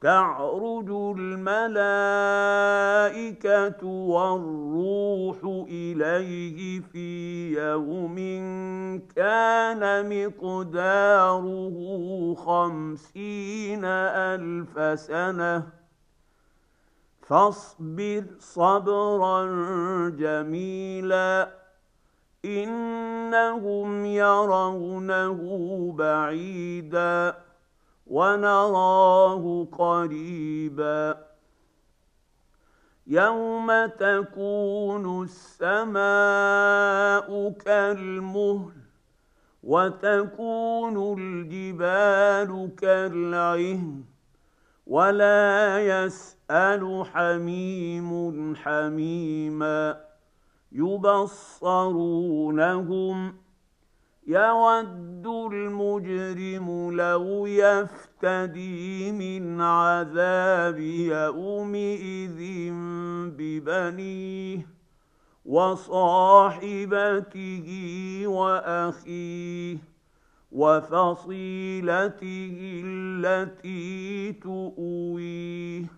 تعرج الملائكة والروح إليه في يوم كان مقداره خمسين ألف سنة. فاصبر صبرا جميلا إنهم يرونه بعيدا. ونراه قريبا. يوم تكون السماء كالمهل وتكون الجبال كالعهن ولا يسال حميم حميما يبصرونهم يود المجرم لو يفتدي من عذاب يومئذ ببنيه وصاحبته وأخيه وفصيلته التي تؤويه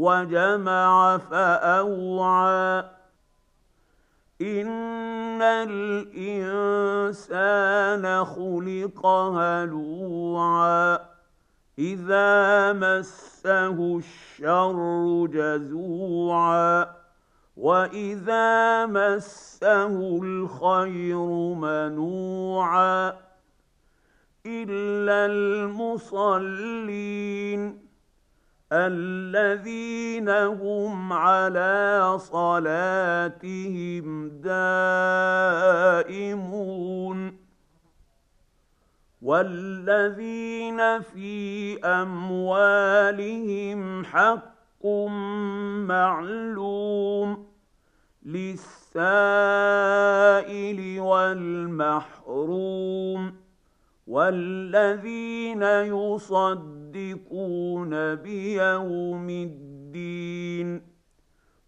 وجمع فأوعى. ان الانسان خلق هلوعا. اذا مسه الشر جزوعا. واذا مسه الخير منوعا. الا المصلين الذين هم على صلاتهم دائمون والذين في أموالهم حق معلوم للسائل والمحروم والذين يصدقون بيوم الدين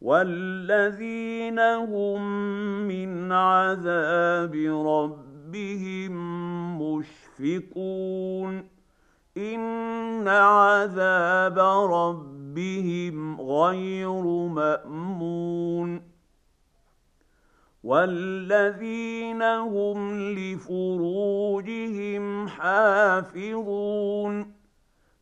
والذين هم من عذاب ربهم مشفقون إن عذاب ربهم غير مأمون والذين هم لفروجهم حافظون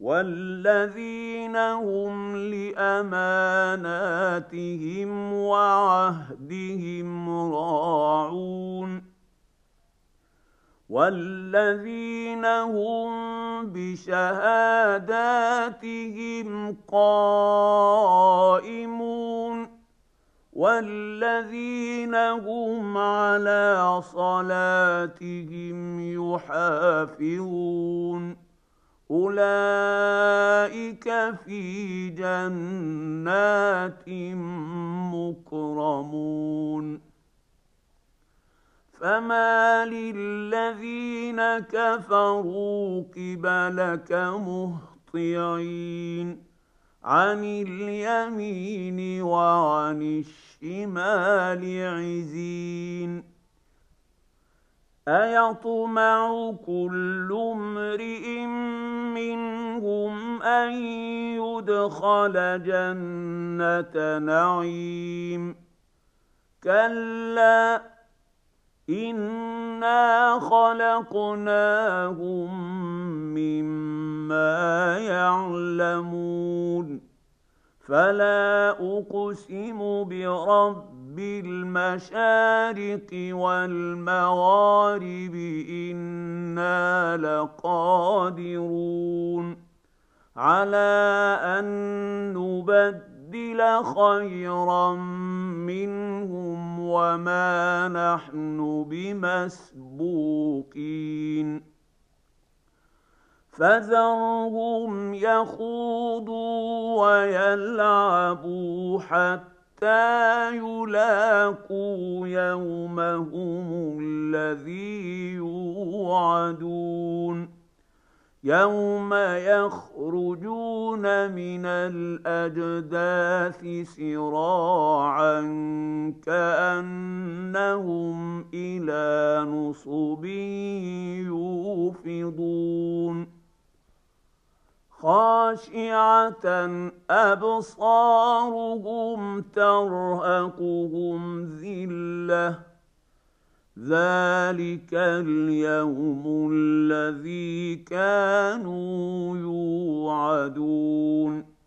والذين هم لاماناتهم وعهدهم راعون والذين هم بشهاداتهم قائمون والذين هم على صلاتهم يحافظون أولئك في جنات مكرمون. فما للذين كفروا قبلك مهطعين. عن اليمين وعن الشمال عزين. ايطمع كل امرئ منهم ان يدخل جنه نعيم كلا انا خلقناهم مما يعلمون فلا اقسم برب المشارق والمغارب إنا لقادرون على أن نبدل خيرا منهم وما نحن بمسبوقين فذرهم يخوضوا ويلعبوا حتى يلاقوا يومهم الذي يوعدون يوم يخرجون من الاجداث سراعا كانهم إلى نصب يوفضون خاشعه ابصارهم ترهقهم ذله ذلك اليوم الذي كانوا يوعدون